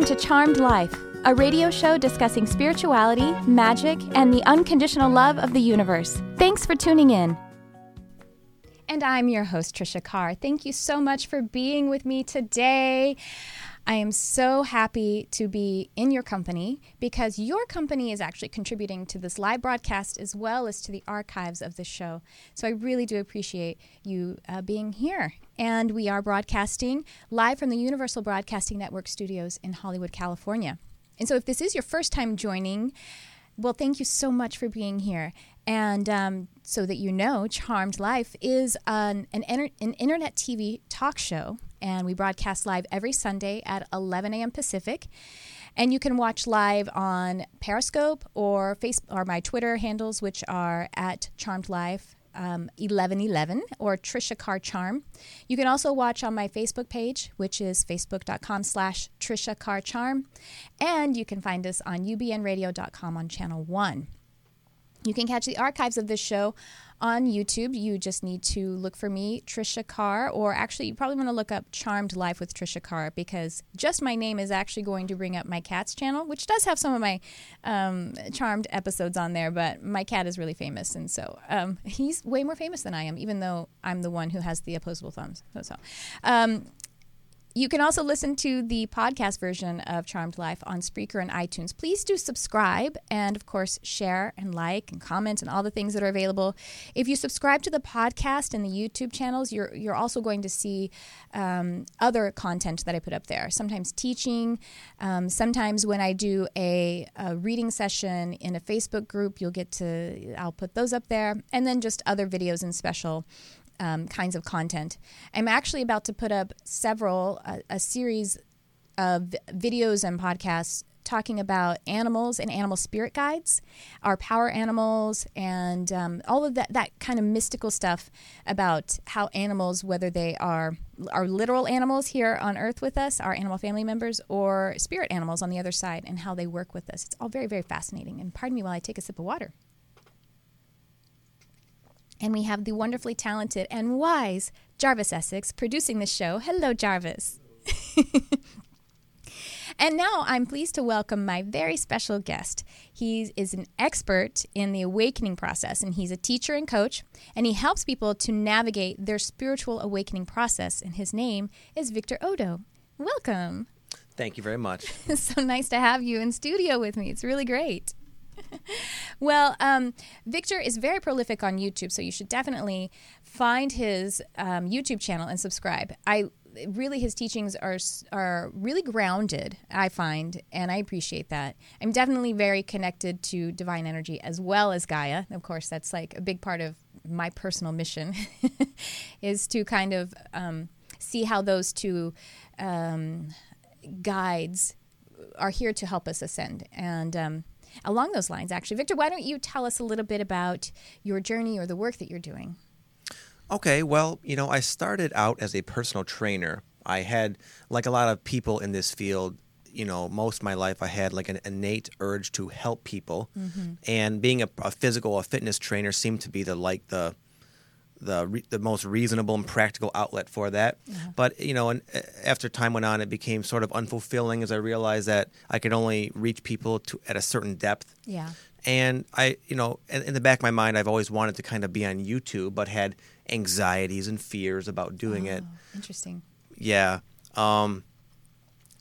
Welcome to Charmed Life, a radio show discussing spirituality, magic, and the unconditional love of the universe. Thanks for tuning in. And I'm your host, Trisha Carr. Thank you so much for being with me today. I am so happy to be in your company because your company is actually contributing to this live broadcast as well as to the archives of the show. So I really do appreciate you uh, being here. And we are broadcasting live from the Universal Broadcasting Network studios in Hollywood, California. And so if this is your first time joining, well, thank you so much for being here. And um, so that you know, Charmed Life is an, an, an internet TV talk show and we broadcast live every Sunday at 11 a.m. Pacific. And you can watch live on Periscope or face or my Twitter handles, which are at Charmed Life. Um, 1111 or Trisha Carr Charm. You can also watch on my Facebook page, which is facebook.com slash Trisha Carr Charm. And you can find us on ubnradio.com on channel 1. You can catch the archives of this show on YouTube. You just need to look for me, Trisha Carr, or actually, you probably want to look up Charmed Life with Trisha Carr because just my name is actually going to bring up my cat's channel, which does have some of my um, Charmed episodes on there. But my cat is really famous, and so um, he's way more famous than I am, even though I'm the one who has the opposable thumbs. So. Um, you can also listen to the podcast version of Charmed Life on Spreaker and iTunes. Please do subscribe and, of course, share and like and comment and all the things that are available. If you subscribe to the podcast and the YouTube channels, you're, you're also going to see um, other content that I put up there. Sometimes teaching, um, sometimes when I do a, a reading session in a Facebook group, you'll get to, I'll put those up there. And then just other videos and special um, kinds of content. I'm actually about to put up several, uh, a series of videos and podcasts talking about animals and animal spirit guides, our power animals, and um, all of that, that kind of mystical stuff about how animals, whether they are are literal animals here on earth with us, our animal family members, or spirit animals on the other side, and how they work with us. It's all very, very fascinating. And pardon me while I take a sip of water. And we have the wonderfully talented and wise Jarvis Essex producing the show. Hello, Jarvis. and now I'm pleased to welcome my very special guest. He is an expert in the awakening process, and he's a teacher and coach, and he helps people to navigate their spiritual awakening process. And his name is Victor Oddo. Welcome. Thank you very much. so nice to have you in studio with me. It's really great. well, um, Victor is very prolific on YouTube, so you should definitely find his um, YouTube channel and subscribe. I really his teachings are are really grounded i find and i appreciate that. I'm definitely very connected to divine energy as well as gaia. Of course that's like a big part of my personal mission is to kind of um, see how those two um, guides are here to help us ascend. And um, along those lines, actually. Victor, why don't you tell us a little bit about your journey or the work that you're doing? Okay, well, you know, I started out as a personal trainer. I had, like a lot of people in this field, you know, most of my life I had like an innate urge to help people, mm-hmm. and being a, a, physical, a fitness trainer seemed to be the like the the re- the most reasonable and practical outlet for that. Yeah. But you know, and uh, after time went on, it became sort of unfulfilling as I realized that I could only reach people to at a certain depth. Yeah. And I, you know, in, in the back of my mind, I've always wanted to kind of be on YouTube, but had anxieties and fears about doing oh, it. Interesting. Yeah. Um,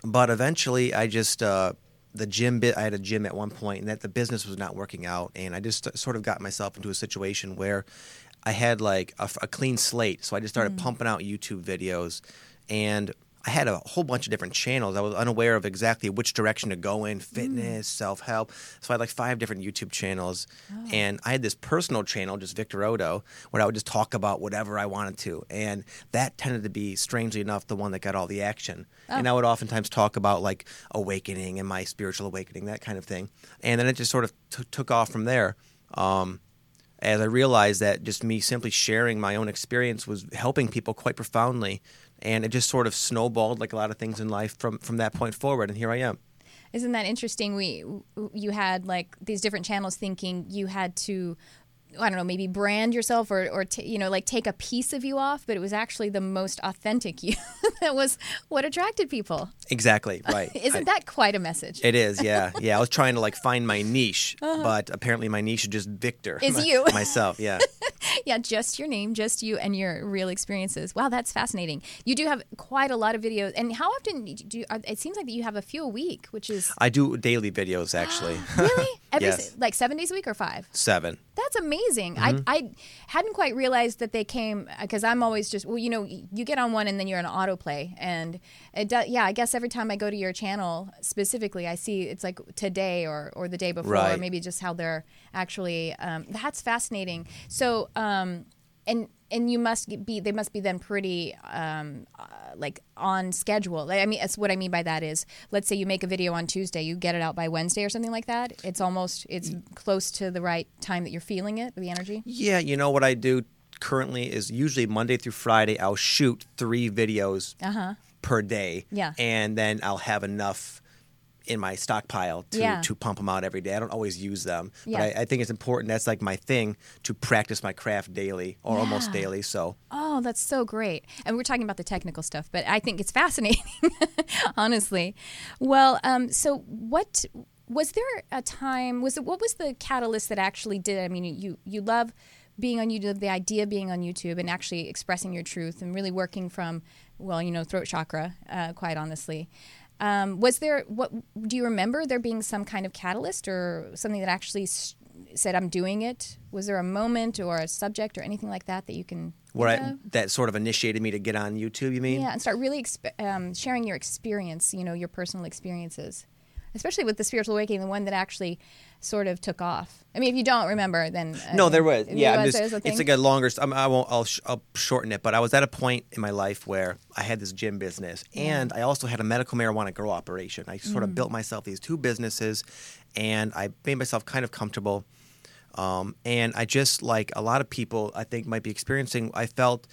but eventually, I just. Uh, the gym bit I had a gym at one point and that the business was not working out and I just sort of got myself into a situation where I had like a, a clean slate, so I just started mm. pumping out YouTube videos, and I had a whole bunch of different channels. I was unaware of exactly which direction to go in fitness, mm. self help. So I had like five different YouTube channels. Oh. And I had this personal channel, just Victor Oddo, where I would just talk about whatever I wanted to. And that tended to be, strangely enough, the one that got all the action. Oh. And I would oftentimes talk about like awakening and my spiritual awakening, that kind of thing. And then it just sort of t- took off from there. Um, as I realized that just me simply sharing my own experience was helping people quite profoundly. And it just sort of snowballed like a lot of things in life from, from that point forward. And here I am. Isn't that interesting? We you had like these different channels thinking you had to I don't know, maybe brand yourself or, or t- you know, like take a piece of you off, but it was actually the most authentic you that was what attracted people. Exactly, right. Isn't I, that quite a message? It is, yeah. Yeah, I was trying to like find my niche, uh-huh. but apparently my niche is just Victor. Is my, you. myself, yeah. yeah, just your name, just you and your real experiences. Wow, that's fascinating. You do have quite a lot of videos. And how often do you, it seems like that you have a few a week, which is I do daily videos actually. really? Every yes. like 7 days a week or 5? 7. That's amazing. Mm-hmm. I, I hadn't quite realized that they came because I'm always just well, you know, you get on one and then you're on autoplay, and it does. Yeah, I guess every time I go to your channel specifically, I see it's like today or or the day before, right. or maybe just how they're actually. Um, that's fascinating. So. Um, and and you must be they must be then pretty um, uh, like on schedule. I mean that's what i mean by that is let's say you make a video on tuesday you get it out by wednesday or something like that it's almost it's close to the right time that you're feeling it the energy? Yeah you know what i do currently is usually monday through friday i'll shoot three videos uh-huh. per day. Yeah. And then i'll have enough in my stockpile to, yeah. to pump them out every day. I don't always use them, yeah. but I, I, think it's important. That's like my thing to practice my craft daily or yeah. almost daily. So oh, that's so great. And we're talking about the technical stuff, but I think it's fascinating, honestly. Well, um, so what was there a time? Was it what was the catalyst that actually did? I mean, you you love being on YouTube, the idea of being on YouTube and actually expressing your truth and really working from, well, you know, throat chakra, uh, quite honestly. Um, was there what do you remember there being some kind of catalyst or something that actually s- said I'm doing it? Was there a moment or a subject or anything like that that you can where I, that sort of initiated me to get on YouTube? You mean? Yeah, and start really exp- um, sharing your experience. You know, your personal experiences, especially with the spiritual awakening, the one that actually sort of took off. I mean, if you don't remember, then uh, no, there was. Yeah, was, just, it's like a longer. I'm, I won't. I'll, sh- I'll, shorten it. But I was at a point in my life where I had this gym business, and I also had a medical marijuana grow operation. I sort mm. of built myself these two businesses, and I made myself kind of comfortable. Um, and I just like a lot of people, I think might be experiencing. I felt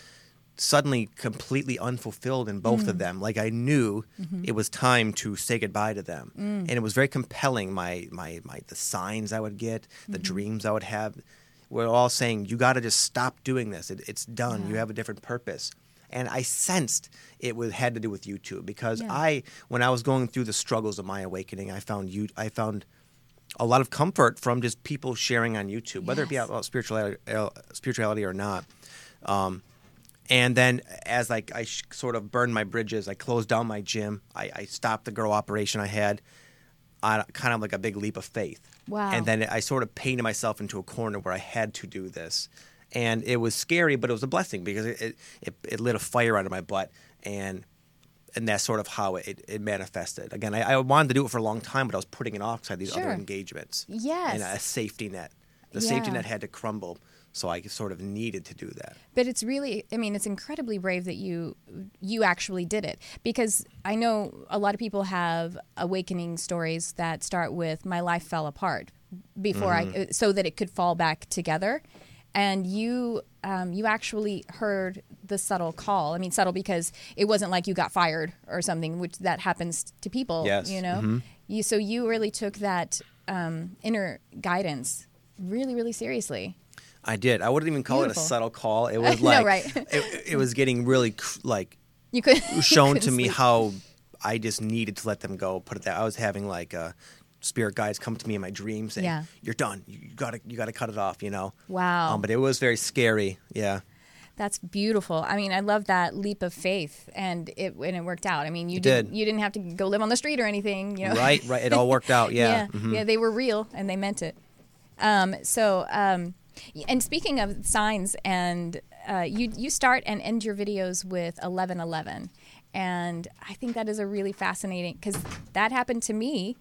suddenly completely unfulfilled in both mm. of them. Like I knew mm-hmm. it was time to say goodbye to them, mm. and it was very compelling. My my my the signs I would get, the mm-hmm. dreams I would have, were all saying, "You got to just stop doing this. It, it's done. Yeah. You have a different purpose." And I sensed it was, had to do with YouTube because yeah. I, when I was going through the struggles of my awakening, I found you, I found a lot of comfort from just people sharing on YouTube, yes. whether it be about spirituality, uh, spirituality or not. Um, and then as like I sh- sort of burned my bridges, I closed down my gym. I, I stopped the grow operation I had on kind of like a big leap of faith. Wow. And then I sort of painted myself into a corner where I had to do this. And it was scary, but it was a blessing because it, it, it lit a fire under my butt. And and that's sort of how it, it manifested. Again, I, I, wanted to do it for a long time, but I was putting it off because I had these sure. other engagements. Yes. And a safety net. The yeah. safety net had to crumble so I sort of needed to do that. But it's really, I mean, it's incredibly brave that you you actually did it because I know a lot of people have awakening stories that start with my life fell apart before mm-hmm. I so that it could fall back together. And you um, you actually heard the subtle call. I mean, subtle because it wasn't like you got fired or something, which that happens to people. Yes. You know, mm-hmm. you so you really took that um, inner guidance really, really seriously. I did. I wouldn't even call Beautiful. it a subtle call. It was like no, right. it, it, was getting really like you could shown to me sleep. how I just needed to let them go. Put it that I was having like uh, spirit guides come to me in my dreams saying, yeah. "You're done. You gotta you gotta cut it off." You know. Wow. Um, but it was very scary. Yeah. That's beautiful. I mean, I love that leap of faith, and it and it worked out. I mean, you did. You didn't have to go live on the street or anything. You know? Right, right. It all worked out. Yeah, yeah, mm-hmm. yeah. They were real, and they meant it. Um, so, um, and speaking of signs, and uh, you you start and end your videos with eleven eleven, and I think that is a really fascinating because that happened to me.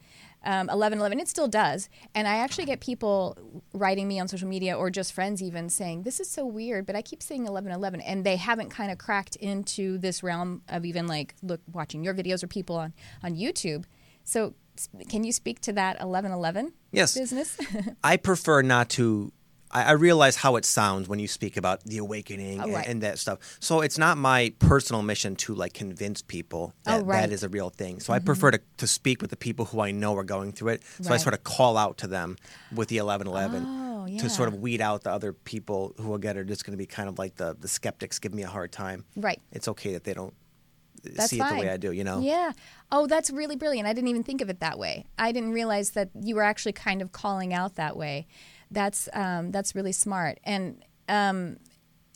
Um, 1111 it still does. And i actually get people writing me on social media or just friends even saying this is so weird but i keep saying 1111 and they haven't kind of cracked into this realm of even like look watching your videos or people on on youtube. So can you speak to that 1111 yes. business? I prefer not to I, I realize how it sounds when you speak about the awakening oh, right. and, and, that stuff. So it's not my personal mission to like convince people that oh, right. that is a real thing. So mm-hmm. I prefer to, to speak with the people who I know are going through it. So right. I sort of call out to them with the 1111. Oh. Oh, yeah. to sort of weed out the other people who again are just going to be kind of like the the skeptics give me a hard time. Right. It's okay that they don't That's see it the way I do. You know. Yeah. Oh, that's really brilliant. I didn't even think of it that way. I didn't realize that you were actually kind of calling out that way. That's um, that's really smart. And um,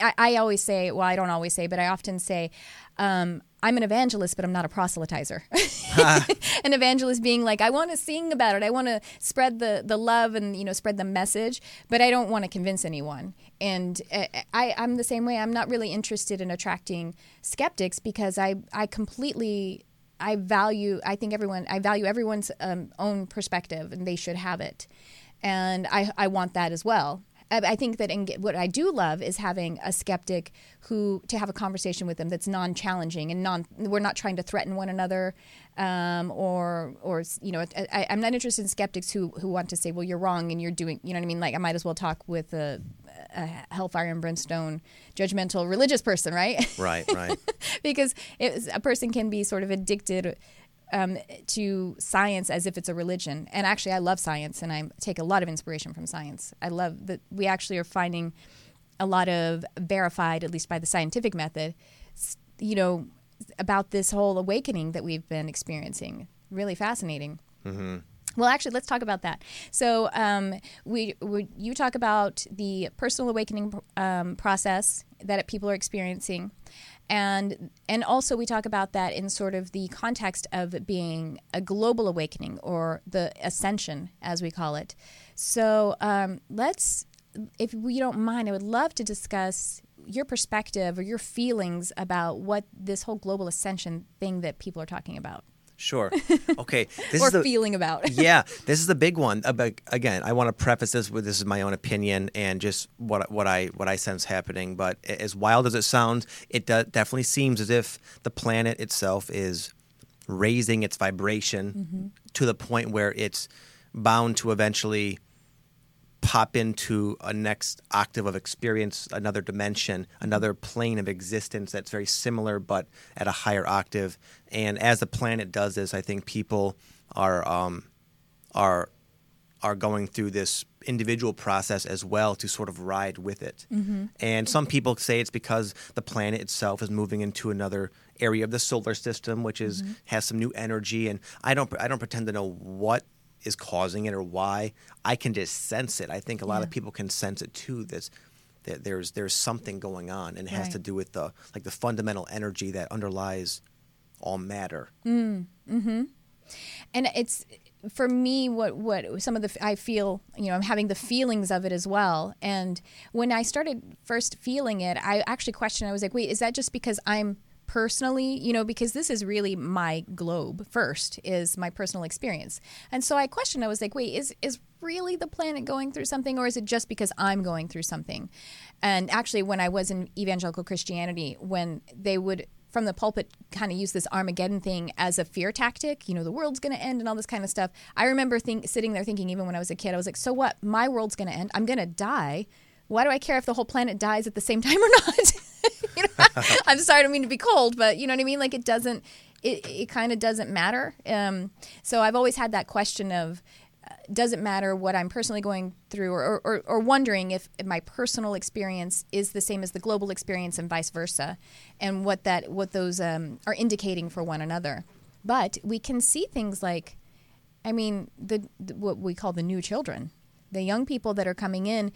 I, I always say, well, I don't always say, but I often say, um, I'm an evangelist, but I'm not a proselytizer. an evangelist being like, I want to sing about it. I want to spread the, the love and you know spread the message, but I don't want to convince anyone. And uh, I, I'm the same way. I'm not really interested in attracting skeptics because I I completely I value. I think everyone. I value everyone's um, own perspective, and they should have it. And I I want that as well. I I think that in, what I do love is having a skeptic who to have a conversation with them that's non-challenging and non. We're not trying to threaten one another, um, or or you know, I, I'm not interested in skeptics who who want to say, well, you're wrong and you're doing. You know what I mean? Like I might as well talk with a, a hellfire and brimstone, judgmental religious person, right? Right. Right. because it, a person can be sort of addicted um, to science as if it's a religion. And actually, I love science, and I take a lot of inspiration from science. I love that we actually are finding a lot of verified, at least by the scientific method, you know, about this whole awakening that we've been experiencing. Really fascinating. Well, actually, let's talk about that. So, um, we, we you talk about the personal awakening um, process that people are experiencing, and and also we talk about that in sort of the context of being a global awakening or the ascension, as we call it. So, um, let's, if we don't mind, I would love to discuss your perspective or your feelings about what this whole global ascension thing that people are talking about Sure. Okay. This or is the, feeling about. yeah, this is the big one. Uh, again, I want to preface this with this is my own opinion and just what what I what I sense happening. But as wild as it sounds, it do- definitely seems as if the planet itself is raising its vibration to the point where it's bound to eventually pop into a next octave of experience, another dimension, another plane of existence that's very similar but at a higher octave. And as the planet does this, I think people are um, are are going through this individual process as well to sort of ride with it. And some people say it's because the planet itself is moving into another area of the solar system, which is has some new energy. And I don't I don't pretend to know what is causing it or why. I can just sense it. I think a lot of people can sense it too. This that there's there's something going on, and it has to do with the like the fundamental energy that underlies all matter. Mm, hmm And it's for me what what some of the I feel you know I'm having the feelings of it as well and when I started first feeling it I actually questioned I was like wait is that just because I'm personally you know because this is really my globe first is my personal experience and so I questioned I was like wait is is really the planet going through something or is it just because I'm going through something and actually when I was in evangelical Christianity when they would from the pulpit kind of use this Armageddon thing as a fear tactic. You know, the world's going to end and all this kind of stuff. I remember think, sitting there thinking, even when I was a kid, I was like, so what? My world's going to end. I'm going to die. Why do I care if the whole planet dies at the same time or not? you know, I'm sorry, I don't mean to be cold, but you know what I mean? Like it doesn't, it, it kind of doesn't matter. Um, so I've always had that question of, uh, does it matter what I'm personally going through, or, or, or wondering if, if my personal experience is the same as the global experience and vice versa, and what that what those um, are indicating for one another. But we can see things like, I mean, the, the what we call the new children, the young people that are coming in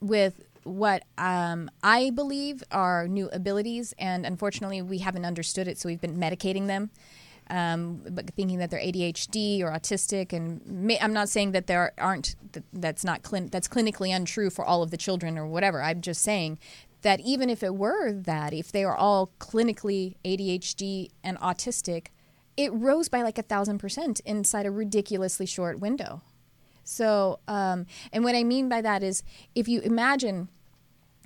with what um, I believe are new abilities, and unfortunately, we haven't understood it, so we've been medicating them um, but thinking that they're ADHD or autistic. And may, I'm not saying that there aren't that, that's not clin- that's clinically untrue for all of the children or whatever. I'm just saying that even if it were that, if they are all clinically ADHD and autistic, it rose by like a thousand percent inside a ridiculously short window. So, um, and what I mean by that is, if you imagine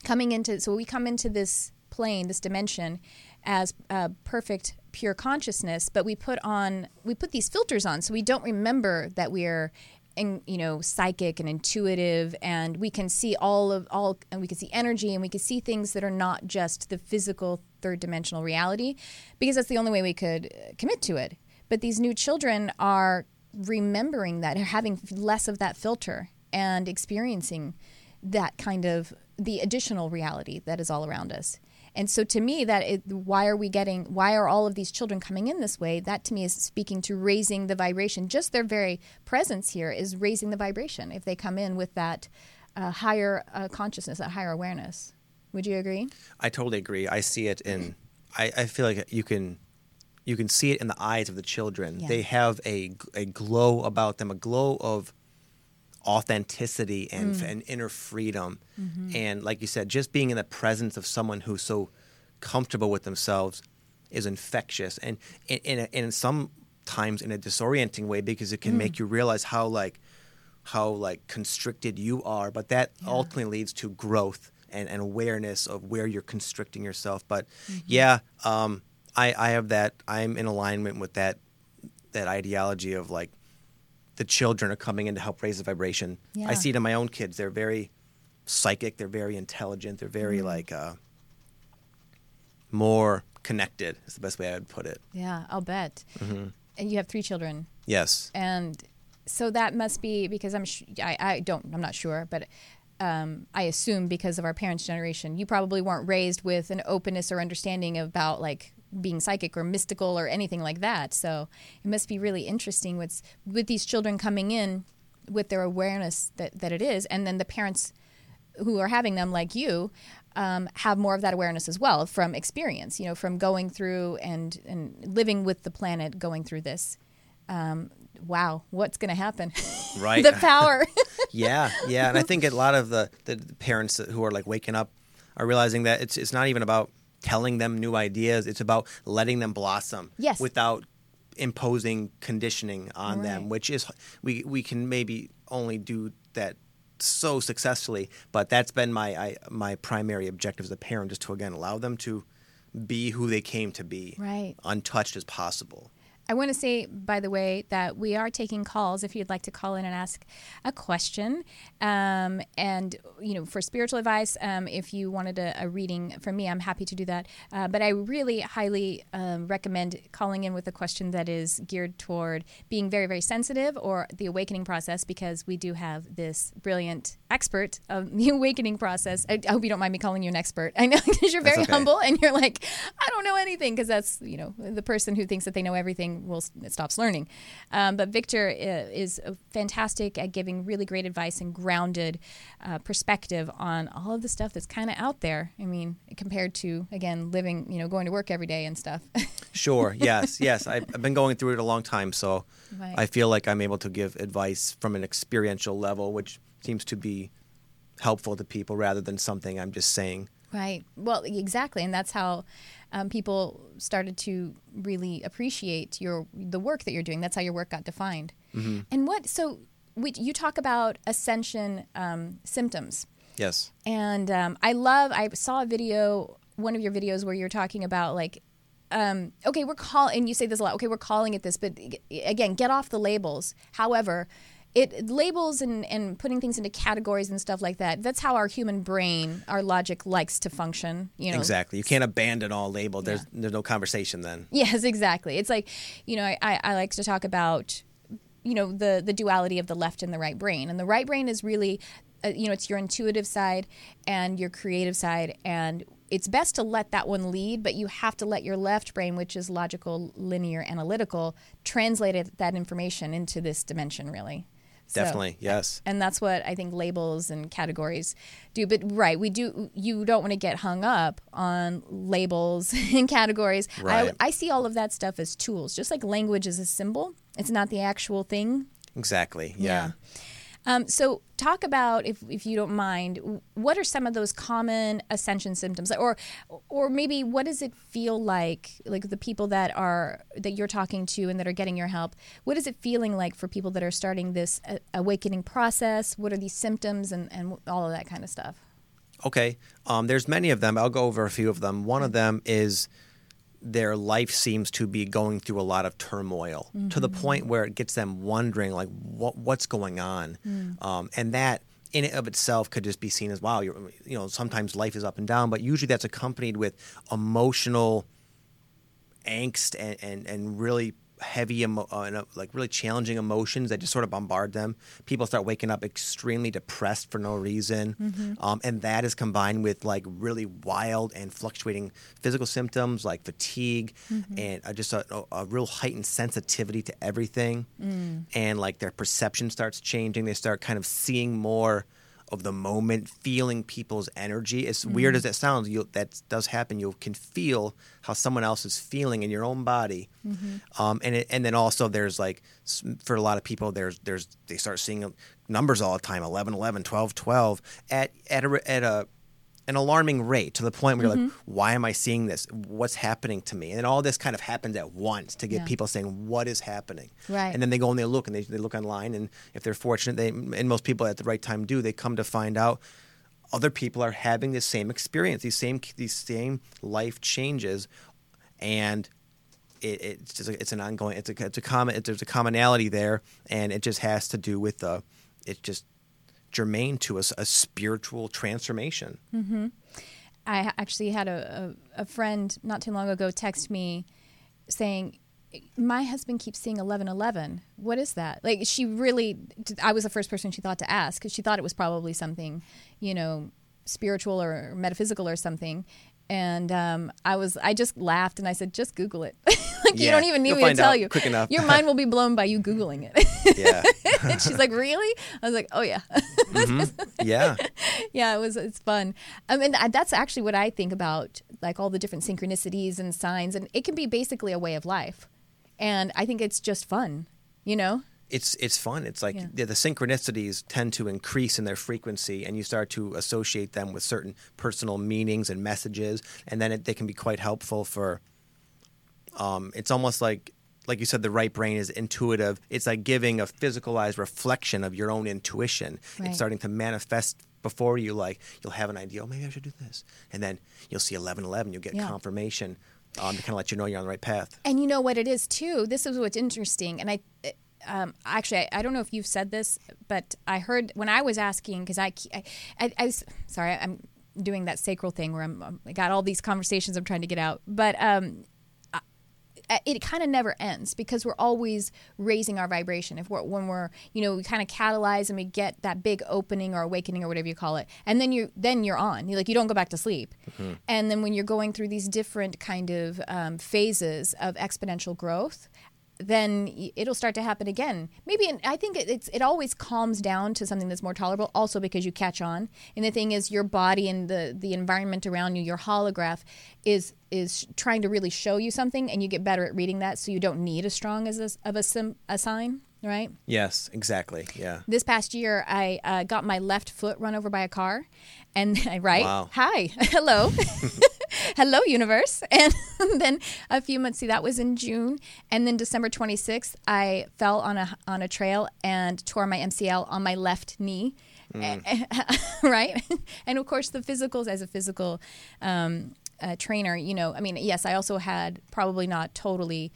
coming into so we come into this plane this dimension as uh, perfect pure consciousness but we put on we put these filters on so we don't remember that we're in, you know psychic and intuitive and we can see all of all and we can see energy and we can see things that are not just the physical third dimensional reality because that's the only way we could uh, commit to it. But these new children are remembering that having less of that filter and experiencing that kind of the additional reality that is all around us. And so to me that it, why are we getting why are all of these children coming in this way? That to me is speaking to raising the vibration. Just their very presence here is raising the vibration if they come in with that uh, higher uh, consciousness, that higher awareness. Would you agree? I totally agree. I see it in. I, I feel like you can, you can see it in the eyes of the children. Yeah. They have a a glow about them, a glow of authenticity and, Mm. and inner freedom. Mm-hmm. And like you said, just being in the presence of someone who's so comfortable with themselves is infectious, and in in, a, in sometimes in a disorienting way because it Mm. can make you realize how like how like constricted you are. But that ultimately leads to growth and, and awareness of where you're constricting yourself. But Mm-hmm. yeah, um, I I have that. I'm in alignment with that that ideology of like the children are coming in to help raise the vibration. Yeah. I see it in my own kids. They're very psychic. They're very intelligent. They're very Mm. like uh, more connected. Is the best way I would put it. Yeah, I'll bet. Mm-hmm. And you have three children. Yes. and so that must be because I'm sh- I, I don't I'm not sure but um, I assume because of our parents' generation you probably weren't raised with an openness or understanding about like being psychic or mystical or anything like that. So it must be really interesting with with these children coming in with their awareness that, that it is and then the parents who are having them like you um, have more of that awareness as well from experience you know from going through and and living with the planet going through this. Um, wow what's going to happen? Right. the power. Yeah, yeah, and I think a lot of the, the parents who are like waking up are realizing that it's it's not even about telling them new ideas; it's about letting them blossom. Yes. Without imposing conditioning on them, which is we we can maybe only do that so successfully, but that's been my I, my primary objective as a parent is to again allow them to be who they came to be, Right. untouched as possible. I want to say, by the way, that we are taking calls if you'd like to call in and ask a question. Um, and, you know, for spiritual advice, um, if you wanted a, a reading from me, I'm happy to do that. Uh, but I really highly um, recommend calling in with a question that is geared toward being very, very sensitive or the awakening process because we do have this brilliant expert of the awakening process. I, I hope you don't mind me calling you an expert. I know because you're very okay. humble and you're like, I don't know anything because that's, you know, the person who thinks that they know everything will s- stops learning. Um, but Victor uh, is uh, fantastic at giving really great advice and grounded uh, perspective on all of the stuff that's kind of out there. I mean, compared to, again, living, you know, going to work every day and stuff. Sure. Yes. Yes. I've, I've been going through it a long time, so Right. I feel like I'm able to give advice from an experiential level, which seems to be helpful to people rather than something I'm just saying. Right. Well, exactly, and that's how um, people started to really appreciate your the work that you're doing. That's how your work got defined. And what? So we, you talk about ascension um, symptoms, Yes. and um, I love. I saw a video, one of your videos, where you're talking about like. Um, okay, we're call and you say this a lot. Okay, we're calling it this, but again, get off the labels. However, it labels and, and putting things into categories and stuff like that. That's how our human brain, our logic likes to function. You know, Exactly. You can't abandon all label. There's there's no conversation then. Yes, exactly. It's like, you know, I, I like to talk about, you know, the the duality of the left and the right brain, and the right brain is really, uh, you know, it's your intuitive side and your creative side, and it's best to let that one lead, but you have to let your left brain, which is logical, linear, analytical, translate it, that information into this dimension, really. So- Definitely. Yes. and that's what I think labels and categories do. But right, we do. You don't want to get hung up on labels and categories. Right. I, I see all of that stuff as tools, just like language is a symbol. It's not the actual thing. Exactly. Yeah. Um, so, talk about, if, if you don't mind, what are some of those common ascension symptoms, or or maybe what does it feel like, like the people that are that you're talking to and that are getting your help? What is it feeling like for people that are starting this uh, awakening process? What are these symptoms and and all of that kind of stuff? Okay. Um, there's many of them. I'll go over a few of them. One of them is their life seems to be going through a lot of turmoil to the point where it gets them wondering like what what's going on, um, and that in and of itself could just be seen as wow. You're, you know, sometimes life is up and down, but usually that's accompanied with emotional angst and and, and really heavy, emo- uh, like really challenging emotions that just sort of bombard them. People start waking up extremely depressed for no reason, Mm-hmm. um, and that is combined with like really wild and fluctuating physical symptoms like fatigue Mm-hmm. and uh, just a, a, a real heightened sensitivity to everything, Mm. and like their perception starts changing. They start kind of seeing more of the moment, feeling people's energy. As Mm. weird as that sounds, you that does happen. You can feel how someone else is feeling in your own body, Mm-hmm. um, and it, and then also there's like for a lot of people there's there's they start seeing numbers all the time 11 11 12 12 at at a at a an alarming rate to the point where you're like, Mm-hmm. why am I seeing this? What's happening to me? And then all this kind of happens at once to get Yeah. people saying, what is happening? Right. And then they go and they look and they, they look online. And if they're fortunate, they, and most people at the right time do, they come to find out other people are having the same experience, these same, these same life changes. And it, it's just a, it's an ongoing it's a it's a common it's, there's a commonality there and it just has to do with the it's just germane to us a, spiritual transformation mm-hmm. I actually had a, a, a friend not too long ago text me saying, My husband keeps seeing 1111. What is that? Like, she really, I was the first person she thought to ask because she thought it was probably something, you know, spiritual or metaphysical or something. And um, I was, I just laughed and I said, just Google it. like, you don't even need me to tell you. quick enough. Your mind will be blown by you Googling it. yeah and she's like, really? I was like, oh, yeah. yeah yeah, it was. It's fun. I mean, I- that's actually what I think about, like all the different synchronicities and signs, and it can be basically a way of life. And I think it's just fun, you know. It's it's fun it's like Yeah. the, the synchronicities tend to increase in their frequency and you start to associate them with certain personal meanings and messages and then it, they can be quite helpful for um, it's almost like like you said the right brain is intuitive it's like giving a physicalized reflection of your own intuition Right. it's starting to manifest before you like you'll have an idea oh maybe i should do this and then you'll see 1111 you'll get Yeah. confirmation um, to kind of let you know you're on the right path And you know what it is too. This is what's interesting, and I. Um, actually, I, I don't know if you've said this, but I heard when I was asking because I, I, I, I was- sorry, I'm doing that sacral thing where I'm, I'm- got all these conversations I'm trying to get out, but um, uh, it kind of never ends because we're always raising our vibration. If we're when we're you know we kind of catalyze and we get that big opening or awakening or whatever you call it, and then you then you're on. You like you don't go back to sleep. And then when you're going through these different kind of um, phases of exponential growth. Then it'll start to happen again. Maybe and I think it, it's it always calms down to something that's more tolerable. Also because you catch on, and the thing is, your body and the the environment around you, your holograph, is is trying to really show you something, and you get better at reading that, so you don't need as strong as a, of a sim, a sign, right? yes exactly yeah This past year, I uh, got my left foot run over by a car, and I write, Wow. "Hi, hello, hello, universe." And then a few months, see, that was in June, and then December twenty sixth, I fell on a on a trail and tore my MCL on my left knee. right? and of course, the physicals as a physical um, uh, trainer, you know, I mean, yes, I also had probably not totally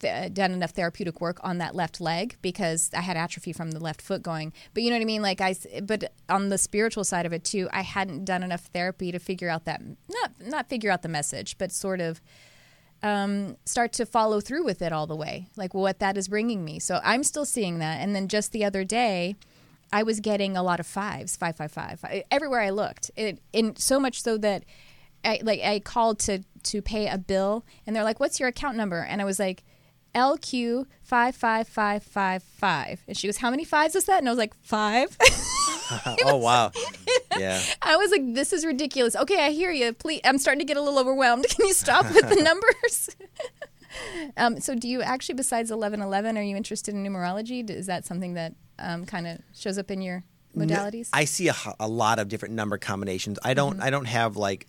th- done enough therapeutic work on that left leg because I had atrophy from the left foot going. But you know what I mean? Like I, but on the spiritual side of it too, I hadn't done enough therapy to figure out that not not figure out the message, but sort of um, start to follow through with it all the way, like what that is bringing me. So I'm still seeing that. And then just the other day, I was getting a lot of fives, five, five, five, everywhere I looked. It, in so much so that I like I called to to pay a bill, and they're like, "What's your account number?" And I was like. LQ five five five five five, and she goes, "How many fives is that?" And I was like, five. oh wow yeah I was like, "This is ridiculous." Okay, I hear you. Please, I'm starting to get a little overwhelmed. Can you stop with the numbers? um, so, do you actually, besides eleven eleven, are you interested in numerology? Is that something that um, kind of shows up in your modalities? I see a, a, lot of different number combinations. I don't. I don't have like.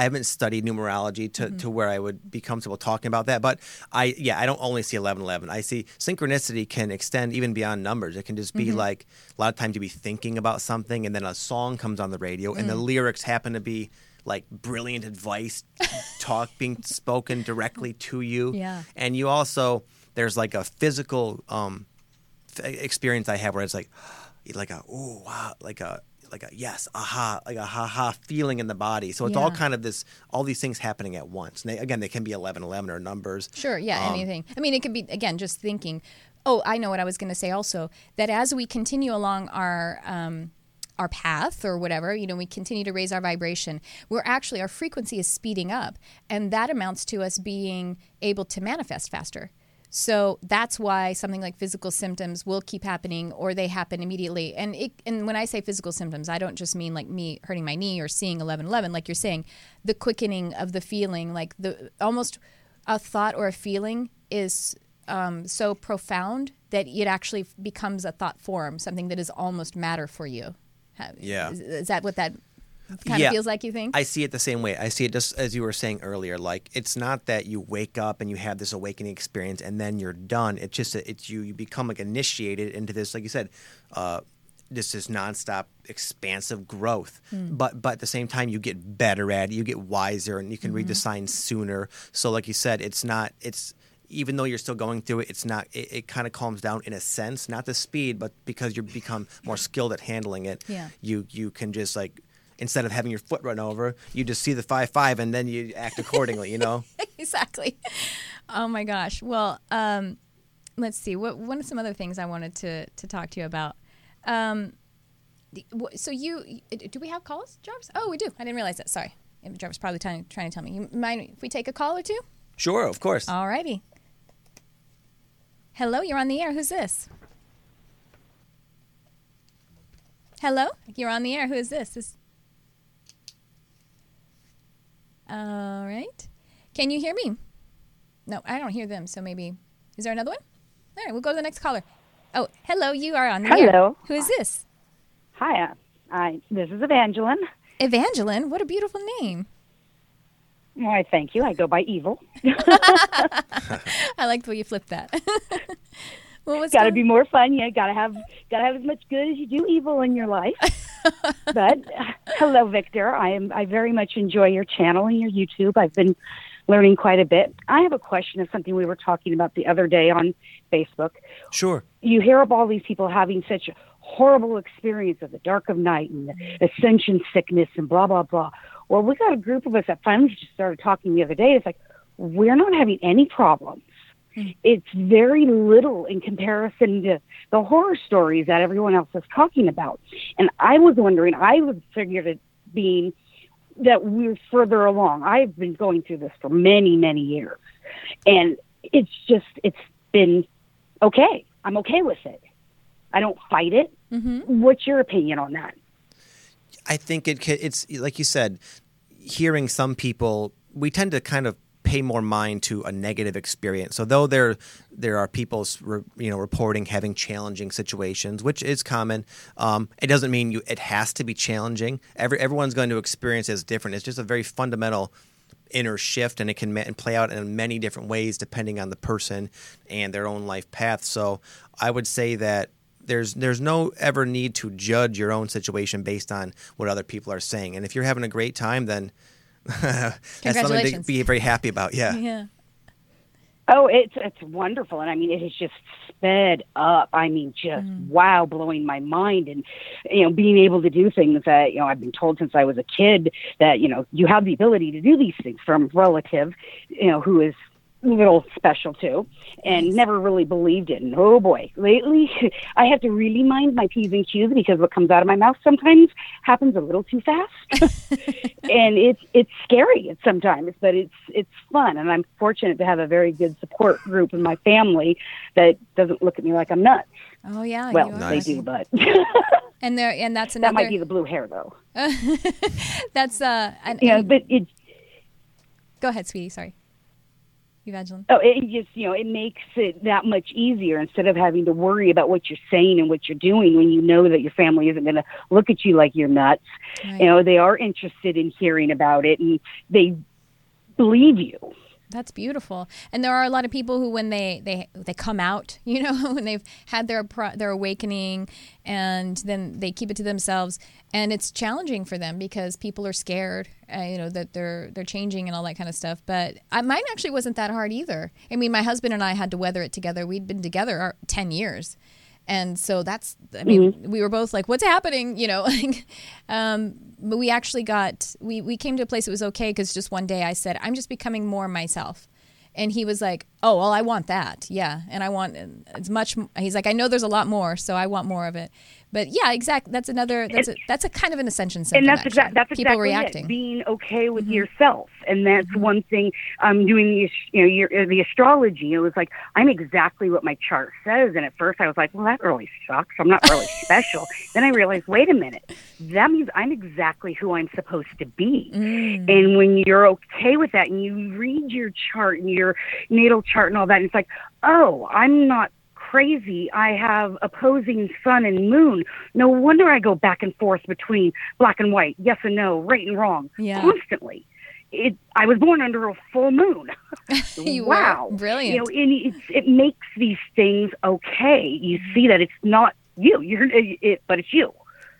I haven't studied numerology to, mm-hmm. to where I would be comfortable talking about that. But I, yeah, I don't only see eleven eleven. I see synchronicity can extend even beyond numbers. It can just be mm-hmm. like a lot of times you be thinking about something, and then a song comes on the radio, and the mm. lyrics happen to be like brilliant advice, talk being spoken directly to you. Yeah. and you also there's like a physical um, f- experience I have where it's like, like a oh wow, like a like a yes, aha, like a ha ha feeling in the body. So it's all kind of this, all these things happening at once. And they, again, they can be 11, 11 or numbers. Sure, yeah, Um, anything. I mean, it could be again just thinking. Oh, I know what I was going to say. Also, that as we continue along our um, our path or whatever, you know, we continue to raise our vibration. We're actually our frequency is speeding up, and that amounts to us being able to manifest faster. So that's why something like physical symptoms will keep happening or they happen immediately. And it, and when I say physical symptoms, I don't just mean like me hurting my knee or seeing 1111 like you're saying, the quickening of the feeling, like the almost a thought or a feeling is um, so profound that it actually becomes a thought form, something that is almost matter for you. Yeah. Is, is that what that kind Yeah. of feels like, you think? I see it the same way. I see it just as you were saying earlier. Like it's not that you wake up and you have this awakening experience and then you're done. It's just that it's you. You become like initiated into this, like you said, uh, this is nonstop expansive growth. Hmm. But but at the same time, you get better at it. You get wiser, and you can read the Mm-hmm. signs sooner. So like you said, it's not. It's even though you're still going through it, it's not. It, it kind of calms down in a sense, not the speed, but because you become more skilled at handling it. Yeah. You you can just like instead of having your foot run over, you just see the five five and then you act accordingly. You know. exactly. Oh my gosh. Well, um, let's see. What one of some other things I wanted to to talk to you about. Um, so you do we have calls, Jarvis? Oh, we do. I didn't realize that. Sorry, Jarvis probably trying, trying to tell me. You mind if we take a call or two? Sure, of course. All righty. Hello, you're on the air. Who's this? Hello, you're on the air. Who is this? This. All right. Can you hear me? No, I don't hear them. So maybe is there another one? All right, we'll go to the next caller. Oh, hello, you are on the air. Hello. Who is this? Hi, uh, I, this is Evangeline. Evangeline. What a beautiful name. Why, thank you. I go by Evil. I like the way you flipped that. what was got to going- be more fun. You got to have got to have as much good as you do evil in your life. but uh, hello, Victor. I am. I very much enjoy your channel and your YouTube. I've been learning quite a bit. I have a question of something we were talking about the other day on Facebook. Sure. you hear of all these people having such a horrible experience of the dark of night and the ascension sickness and blah blah blah. Well, we got a group of us that finally just started talking the other day. It's like we're not having any problems. It's very little in comparison to the horror stories that everyone else is talking about. And I was wondering, I would figure it being that we're further along. I've been going through this for many, many years. And it's just, it's been okay. I'm okay with it. I don't fight it. Mm-hmm. What's your opinion on that? I think it ca- it's like you said, hearing some people, we tend to kind of pay more mind to a negative experience. So though there there are people you know reporting having challenging situations, which is common, um, it doesn't mean you it has to be challenging. Every everyone's going to experience it as different. It's just a very fundamental inner shift and it can and play out in many different ways depending on the person and their own life path so i would say that there's there's no ever need to judge your own situation based on what other people are saying and if you're having a great time then that's something to be very happy about yeah Yeah. Oh, it's it's wonderful, and I mean, it has just sped up. I mean, just mm. wow, blowing my mind, and you know, being able to do things that you know I've been told since I was a kid that you know you have the ability to do these things from relative, you know, who is a little special too, and never really believed it. And oh boy, lately I have to really mind my p's and q's because what comes out of my mouth sometimes happens a little too fast. and it's it's scary at sometimes, but it's it's fun, and I'm fortunate to have a very good support group in my family that doesn't look at me like I'm nuts. Oh yeah. Well, you are they do, but And there, and that's another that might be the blue hair, though. that's uh. An, You know, and- but it go ahead, sweetie. Sorry, Evangeline. oh, it just you know it makes it that much easier instead of having to worry about what you're saying and what you're doing when you know that your family isn't going to look at you like you're nuts. Right. You know, they are interested in hearing about it, and they believe you. That's beautiful. And there are a lot of people who, when they they they come out, you know, when they've had their their awakening, and then they keep it to themselves, and it's challenging for them because people are scared, uh, you know, that they're they're changing and all that kind of stuff. But I, mine actually wasn't that hard either. I mean, my husband and I had to weather it together. We'd been together our, ten years. And so that's, I mean, mm-hmm. we were both like, what's happening? You know, um, but we actually got, we, we came to a place that was okay because just one day I said, I'm just becoming more myself. And he was like, "Oh, well, I want that, yeah, and I want it's much." He's like, "I know there's a lot more, so I want more of it." But yeah, exactly. That's another. That's a, that's a kind of an ascension symptom. And that's exactly that's People exactly reacting. It, being okay with mm-hmm. yourself, and that's mm-hmm. one thing. I'm um, doing the you know your, uh, the astrology. It was like I'm exactly what my chart says. And at first I was like, well, that really sucks. I'm not really special. Then I realized, wait a minute, that means I'm exactly who I'm supposed to be. Mm. And when you're okay with that, and you read your chart and your natal chart and all that, and it's like, oh, I'm not crazy. I have opposing sun and moon. No wonder I go back and forth between black and white, yes and no, right and wrong, yeah. constantly. It, I was born under a full moon. wow, brilliant! You know, and it makes these things okay. You mm-hmm. see that it's not you, you're it, but it's you.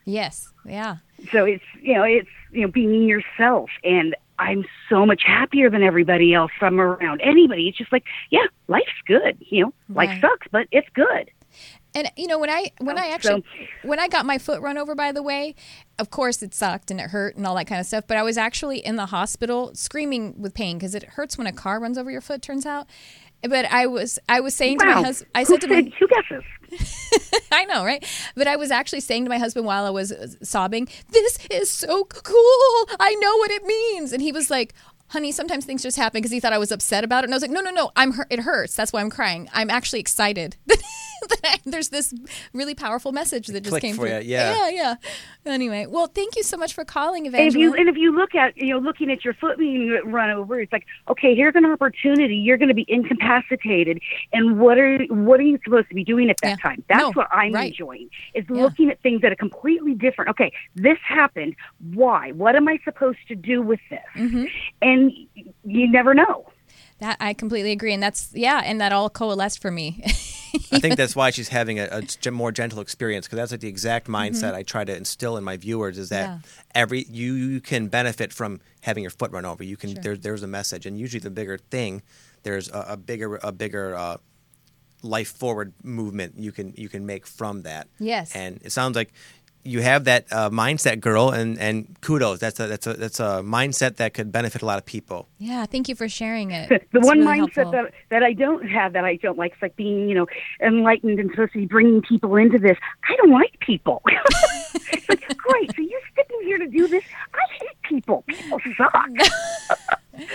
Yes, yeah. So it's you know it's you know being yourself, and I'm so much happier than everybody else from around anybody. It's just like, yeah, life's good. You know, right. life sucks, but it's good. And you know when I when I actually so, when I got my foot run over by the way, of course it sucked and it hurt and all that kind of stuff. But I was actually in the hospital screaming with pain because it hurts when a car runs over your foot. Turns out, but I was I was saying wow. to my husband, I said to my who guesses? I know, right? But I was actually saying to my husband while I was sobbing, "This is so cool! I know what it means." And he was like, honey, sometimes things just happen because he thought I was upset about it. And I was like, no, no, no, I'm it hurts. That's why I'm crying. I'm actually excited that there's this really powerful message that just came for through. You. Yeah, yeah, yeah. Anyway, well, thank you so much for calling, Evangeline. And if you and if you look at you know looking at your foot being run over, it's like okay, here's an opportunity. You're going to be incapacitated, and what are what are you supposed to be doing at that yeah. time? That's no, what I'm right. enjoying is yeah. looking at things that are completely different. Okay, this happened. Why? What am I supposed to do with this? Mm-hmm. And and you never know. That I completely agree, and that's yeah, and that all coalesced for me. I think that's why she's having a, a more gentle experience because that's like the exact mindset mm-hmm. I try to instill in my viewers is that yeah. every you, you can benefit from having your foot run over. You can sure. there, there's a message, and usually the bigger thing, there's a, a bigger a bigger uh, life forward movement you can you can make from that. Yes, and it sounds like you have that uh, mindset, girl, and, and kudos. That's a that's a that's a mindset that could benefit a lot of people. Yeah, thank you for sharing it. the it's one really mindset that that I don't have that I don't like is like being you know enlightened and supposed to be bringing people into this. I don't like people. it's like great, so you're sticking here to do this. I hate people. People suck.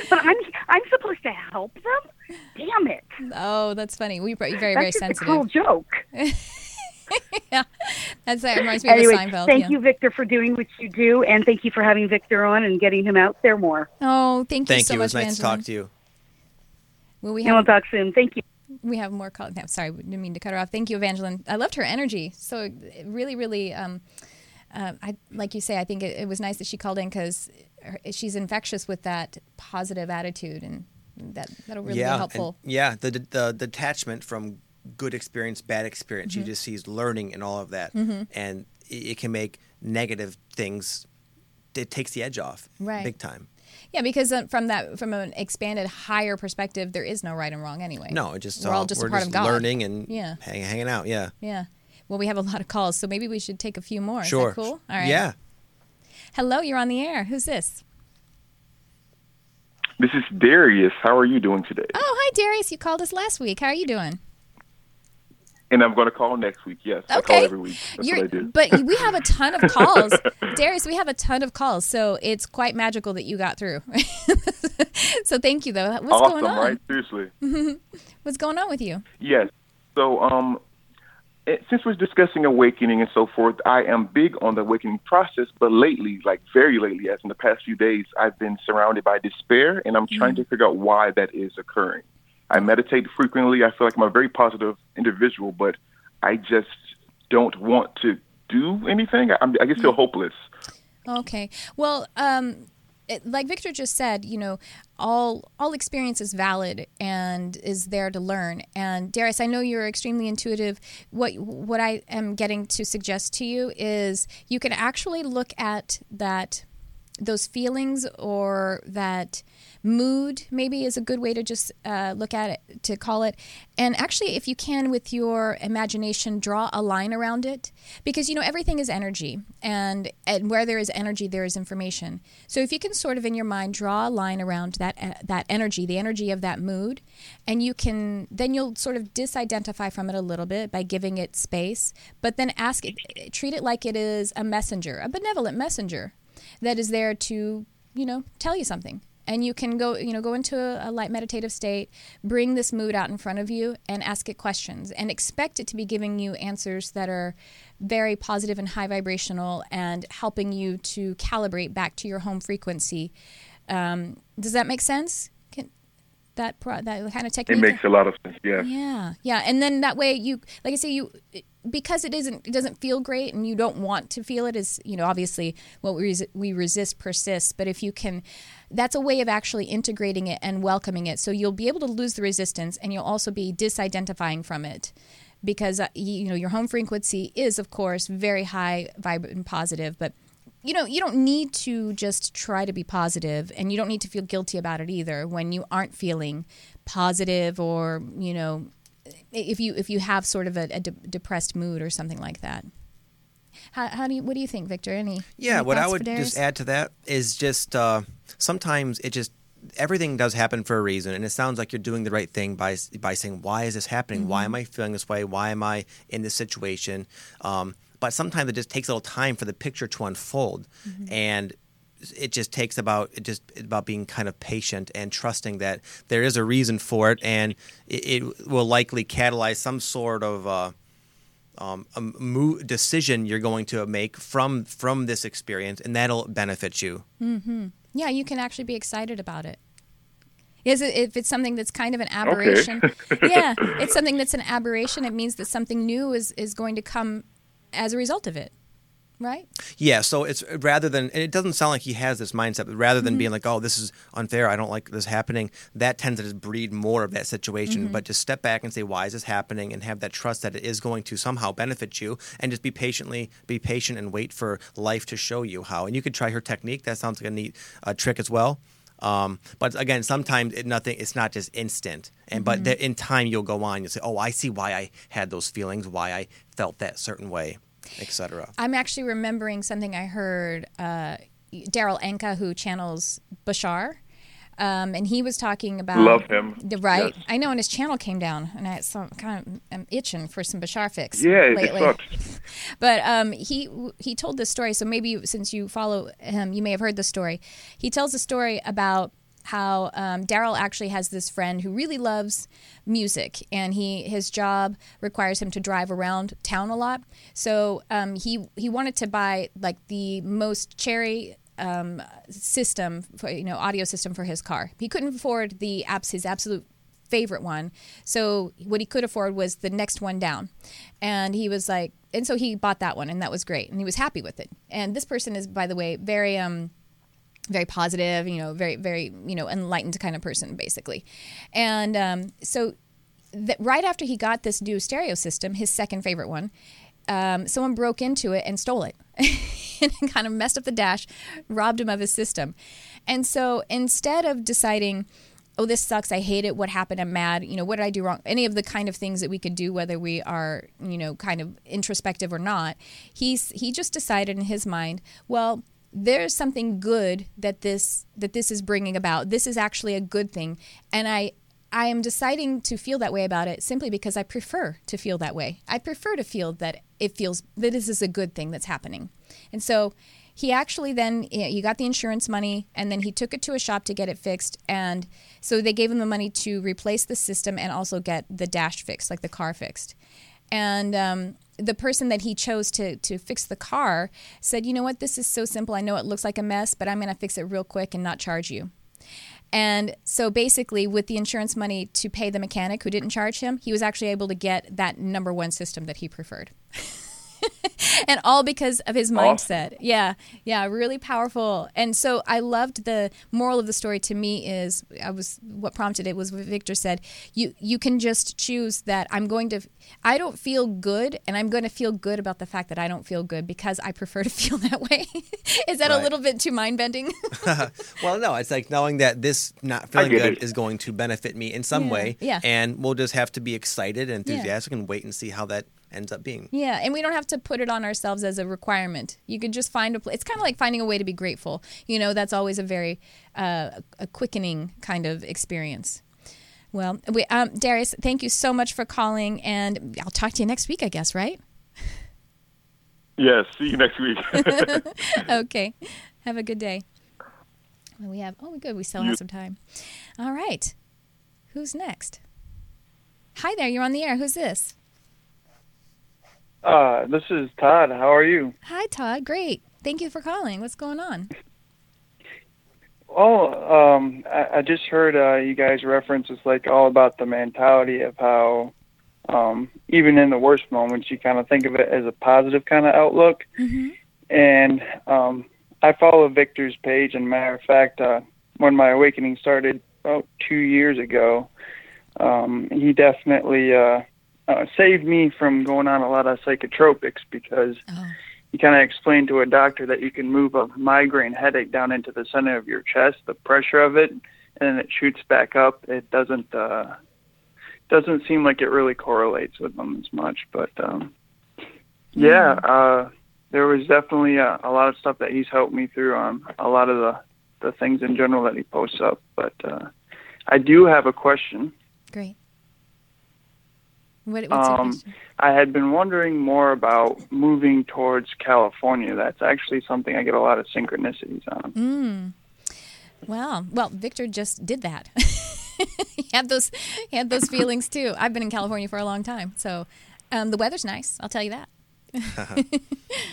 but I'm I'm supposed to help them. Damn it! Oh, that's funny. We very very that's sensitive. That's a cruel joke. yeah, that's that reminds me anyway, of Seinfeld. Thank yeah. you, Victor, for doing what you do, and thank you for having Victor on and getting him out there more. Oh, thank you thank so you. much. It was nice to talk to you. Well, we have, and we'll talk soon. Thank you. We have more calls. No, sorry, didn't mean to cut her off. Thank you, Evangeline. I loved her energy. So really, really, um, uh, I like you say. I think it, it was nice that she called in because she's infectious with that positive attitude and that that'll really yeah, be helpful. And, yeah, the, the, the detachment from good experience, bad experience. Mm-hmm. You just sees learning and all of that, mm-hmm. and it, it, can make negative things. It takes the edge off, right. big time. Yeah, because uh, from that, from an expanded, higher perspective, there is no right and wrong anyway. No, it just we're all just we're a part just of God. learning and yeah. hang, hanging out. Yeah. Yeah. Well, we have a lot of calls, so maybe we should take a few more. Sure. cool? All right. Yeah. Hello, you're on the air. Who's this? This is Darius. How are you doing today? Oh, hi, Darius. You called us last week. How are you doing? And I'm going to call next week. Yes, okay. I call every week. That's You're, what I do. But we have a ton of calls, Darius. We have a ton of calls, so it's quite magical that you got through. so thank you, though. What's awesome, going on? right? Seriously. What's going on with you? Yes. So, um, it, since we're discussing awakening and so forth, I am big on the awakening process. But lately, like very lately, as in the past few days, I've been surrounded by despair, and I'm trying mm-hmm. to figure out why that is occurring. I meditate frequently. I feel like I'm a very positive individual, but I just don't want to do anything. I, I just feel mm. hopeless. Okay. Well, um, it, like Victor just said, you know, all all experience is valid and is there to learn. And Darius, I know you're extremely intuitive. What what I am getting to suggest to you is you can actually look at that those feelings or that mood maybe is a good way to just uh, look at it to call it. And actually if you can with your imagination draw a line around it. Because you know everything is energy. And and where there is energy there is information. So if you can sort of in your mind draw a line around that uh, that energy the energy of that mood and you can then you'll sort of disidentify from it a little bit by giving it space. But then ask it treat it like it is a messenger a benevolent messenger that is there to you know tell you something. And you can go you know go into a, a, light meditative state bring this mood out in front of you and ask it questions and expect it to be giving you answers that are very positive and high vibrational and helping you to calibrate back to your home frequency. Um, does that make sense? Can, that pro, that kind of technique? It makes a lot of sense yeah. Yeah yeah. And then that way you like i say you because it isn't it doesn't feel great and you don't want to feel it is you know obviously what we, res- we resist persists but if you can that's a way of actually integrating it and welcoming it. So you'll be able to lose the resistance and you'll also be disidentifying from it because uh, you know your home frequency is of course very high vibrant and positive but you know you don't need to just try to be positive and you don't need to feel guilty about it either when you aren't feeling positive or you know if you if you have sort of a, a de- depressed mood or something like that. How, how, do you what do you think, Victor? Any yeah? Any what I would just add to that is just uh, sometimes it just everything does happen for a reason, and it sounds like you're doing the right thing by by saying, "Why is this happening? Mm-hmm. Why am I feeling this way? Why am I in this situation?" Um, but sometimes it just takes a little time for the picture to unfold, mm-hmm. and it just takes about it just about being kind of patient and trusting that there is a reason for it, and it, it will likely catalyze some sort of uh, um, a move, decision you're going to make from from this experience, and that'll benefit you. Mm-hmm. Yeah, you can actually be excited about it. Is it if it's something that's kind of an aberration? Okay. yeah, it's something that's an aberration. It means that something new is is going to come as a result of it right? Yeah. So it's rather than it doesn't sound like he has this mindset, but rather than mm-hmm. being like, "Oh, this is unfair. I don't like this happening," that tends to just breed more of that situation. Mm-hmm. But just step back and say, "Why is this happening?" and have that trust that it is going to somehow benefit you, and just be patiently be patient and wait for life to show you how. And you could try her technique. That sounds like a neat uh, trick as well. Um, but again, sometimes it, nothing. It's not just instant, and mm-hmm. but in time you'll go on. You'll say, "Oh, I see why I had those feelings. Why I felt that certain way." Etc. I'm actually remembering something I heard uh, Darryl Anka, who channels Bashar. Um, and he was talking about love him the right. Yes. I know, and his channel came down, and I so kind of am itching for some Bashar fix. Yeah, lately. it sucks. But um, he he told this story. So maybe since you follow him, you may have heard the story. He tells a story about how um, Darryl actually has this friend who really loves music, and he his job requires him to drive around town a lot. So um, he he wanted to buy like the most cherry um, system, for, you know, audio system for his car. He couldn't afford the apps his absolute favorite one. So what he could afford was the next one down. And he was like, and so he bought that one, and that was great, and he was happy with it. And this person is, by the way, very um very positive, you know, very, very, you know, enlightened kind of person, basically. And um, so, right after he got this new stereo system, his second favorite one, um, someone broke into it and stole it and kind of messed up the dash, robbed him of his system. And so, instead of deciding, oh, this sucks, I hate it, what happened, I'm mad, you know, what did I do wrong? Any of the kind of things that we could do, whether we are, you know, kind of introspective or not, he's he just decided in his mind, well, there's something good that this that this is bringing about. This is actually a good thing, and I I am deciding to feel that way about it simply because I prefer to feel that way. I prefer to feel that it feels that this is a good thing that's happening, and so he actually then you got the insurance money and then he took it to a shop to get it fixed and so they gave him the money to replace the system and also get the dash fixed like the car fixed and um, the person that he chose to to fix the car said, "You know what? This is so simple. I know it looks like a mess, but I'm going to fix it real quick and not charge you." And so basically, with the insurance money to pay the mechanic who didn't charge him, he was actually able to get that number one system that he preferred. and all because of his mindset. Awesome. Yeah, yeah, really powerful. And so I loved the moral of the story. To me, is I was what prompted it was what Victor said. You you can just choose that I'm going to. I don't feel good, and I'm going to feel good about the fact that I don't feel good because I prefer to feel that way. is that right. a little bit too mind bending? well, no, it's like knowing that this not feeling good it. is going to benefit me in some yeah. way. Yeah. And we'll just have to be excited and enthusiastic yeah. and wait and see how that ends up being. Yeah, and we don't have to put it on ourselves as a requirement. You could just find a place. It's kind of like finding a way to be grateful. You know, that's always a very uh, a quickening kind of experience. Well, we, um, Darius, thank you so much for calling, and I'll talk to you next week, I guess, right? Yes, see you next week. okay, have a good day. Well, we have. Oh, good. We still have some time. All right. Who's next? Hi there. You're on the air. Who's this? Uh, this is Todd. How are you? Hi, Todd. Great. Thank you for calling. What's going on? Oh, um, I, I just heard uh, you guys reference it's like all about the mentality of how, um, even in the worst moments, you kind of think of it as a positive kind of outlook. Mm-hmm. And um, I follow Victor's page, and matter of fact, uh, when my awakening started about two years ago, um, he definitely uh, uh, saved me from going on a lot of psychotropics because oh. he kind of explained to a doctor that you can move a migraine headache down into the center of your chest, the pressure of it, and then it shoots back up. It doesn't uh, doesn't seem like it really correlates with them as much, but um, yeah, mm. uh, there was definitely a, a lot of stuff that he's helped me through on a lot of the the things in general that he posts up. But uh, I do have a question. Great. What, um, I had been wondering more about moving towards California. That's actually something I get a lot of synchronicities on. Mm. Well, well, Victor just did that. he had those he had those feelings too. I've been in California for a long time, so um, the weather's nice. I'll tell you that.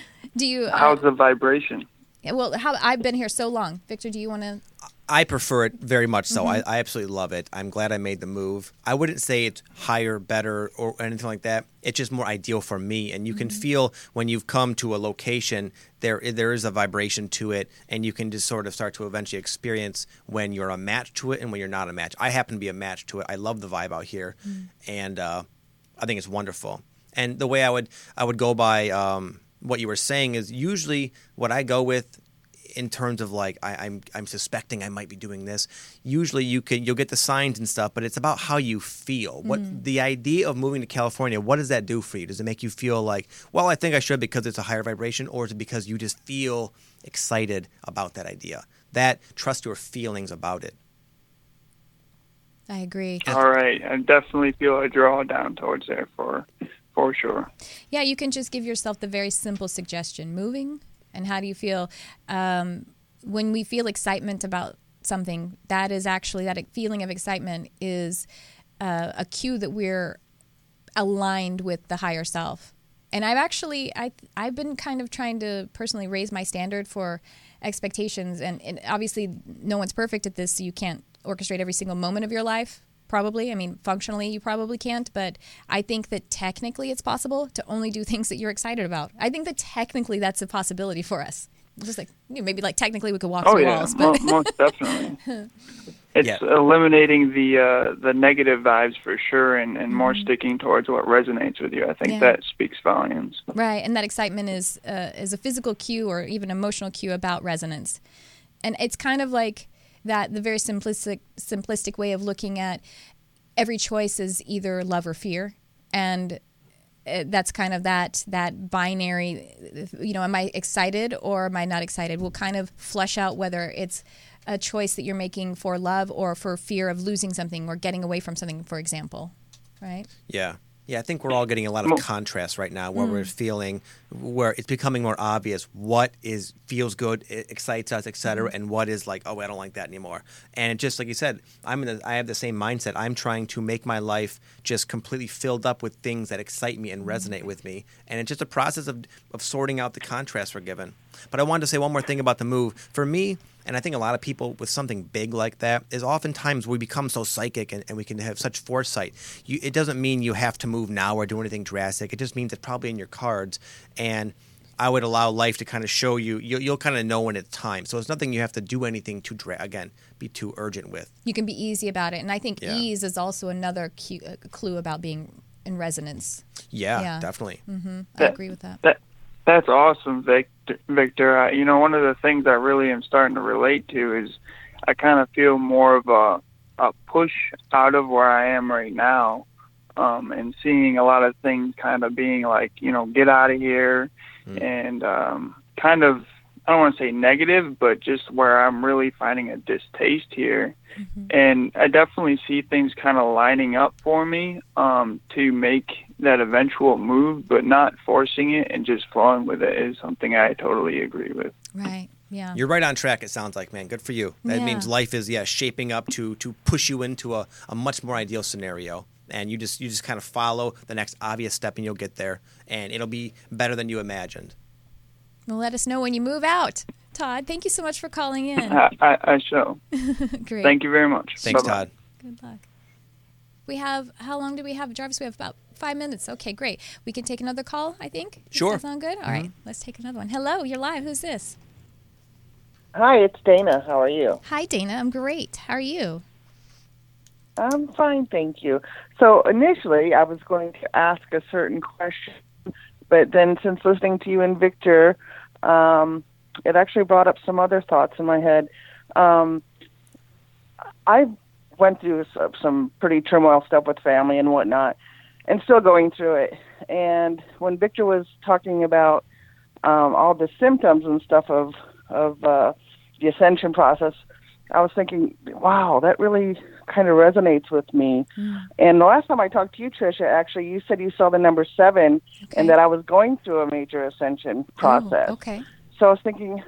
do you? Uh, How's the vibration? Well, how I've been here so long, Victor. Do you want to? I prefer it very much so. Mm-hmm. I, I, absolutely love it. I'm glad I made the move. I wouldn't say it's higher, better, or anything like that. It's just more ideal for me. And you can mm-hmm. feel when you've come to a location, there there is a vibration to it, and you can just sort of start to eventually experience when you're a match to it and when you're not a match. I happen to be a match to it. I love the vibe out here, mm-hmm. and uh, I think it's wonderful. And the way I would I would go by. Um, what you were saying is usually what I go with in terms of like I, am I'm, I'm suspecting I might be doing this. Usually you can you'll get the signs and stuff, but it's about how you feel. What mm. the idea of moving to California? What does that do for you? Does it make you feel like, well, I think I should because it's a higher vibration, or is it because you just feel excited about that idea? That trust your feelings about it. I agree. All right, I definitely feel a draw down towards there for for sure. Yeah, you can just give yourself the very simple suggestion: moving and how do you feel um, when we feel excitement about something that is actually that feeling of excitement is uh, a cue that we're aligned with the higher self. And i've actually I, i've been kind of trying to personally raise my standard for expectations. And, and obviously no one's perfect at this so you can't orchestrate every single moment of your life probably. I mean, functionally, you probably can't, but I think that technically it's possible to only do things that you're excited about. I think that technically that's a possibility for us. Just like you know, maybe like technically we could walk oh, through yeah. walls, but most definitely. It's yeah. eliminating the uh, the negative vibes for sure, and, and more mm-hmm. sticking towards what resonates with you. I think yeah. that speaks volumes. Right, and that excitement is uh, is a physical cue or even emotional cue about resonance, and it's kind of like that the very simplistic simplistic way of looking at every choice is either love or fear. And uh, that's kind of that that binary you know am i excited or am i not excited we'll kind of flesh out whether it's a choice that you're making for love or for fear of losing something or getting away from something for example right? Yeah yeah, I think we're all getting a lot of contrast right now, where mm. we're feeling where it's becoming more obvious what is feels good, excites us, etc., mm. and what is like, oh, I don't like that anymore. And just like you said, I'm in the, I have the same mindset. I'm trying to make my life just completely filled up with things that excite me and resonate mm. with me, and it's just a process of of sorting out the contrast we're given. But I wanted to say one more thing about the move. For me, and I think a lot of people with something big like that is oftentimes we become so psychic and, and we can have such foresight. You, it doesn't mean you have to move now or do anything drastic. It just means it's probably in your cards. And I would allow life to kind of show you. You'll, you'll kind of know when it's time. So it's nothing you have to do anything to dra- again be too urgent with. You can be easy about it, and I think Yeah. ease is also another cu- uh, clue about being in resonance. Yeah, Yeah. definitely. I That- agree with that. That that's awesome, Victor. Victor, I, you know, one of the things I really am starting to relate to is I kind of feel more of a a push out of where I am right now, um, and seeing a lot of things kind of being like, you know, get out of here, and um, kind of I don't want to say negative, but just where I'm really finding a distaste here. And I definitely see things kind of lining up for me um, to make that eventual move, but not forcing it and just flowing with it is something I totally agree with. Right. Yeah. You're right on track. It sounds like, man. Good for you. That Yeah. means life is yeah shaping up to to push you into a, a much more ideal scenario, and you just you just kind of follow the next obvious step, and you'll get there, and it'll be better than you imagined. Well, let us know when you move out. Todd, thank you so much for calling in. I, I, I shall. Great. Thank you very much. Thanks, Bye-bye. Todd. Good luck. We have, how long do we have, Jarvis? We have about five minutes. Okay, great. We can take another call, I think. Does Sure. that sound good? All right, let's take another one. Hello, you're live. Who's this? Hi, it's Dana. How are you? Hi, Dana. I'm great. How are you? I'm fine, thank you. So initially, I was going to ask a certain question, but then since listening to you and Victor, um, it actually brought up some other thoughts in my head. Um, I went through some pretty turmoil stuff with family and whatnot, and still going through it. And when Victor was talking about um, all the symptoms and stuff of of uh, the ascension process, I was thinking, wow, that really kind of resonates with me. And the last time I talked to you, Tricia, actually, you said you saw the number seven and that I was going through a major ascension process. Oh, okay. So I was thinking,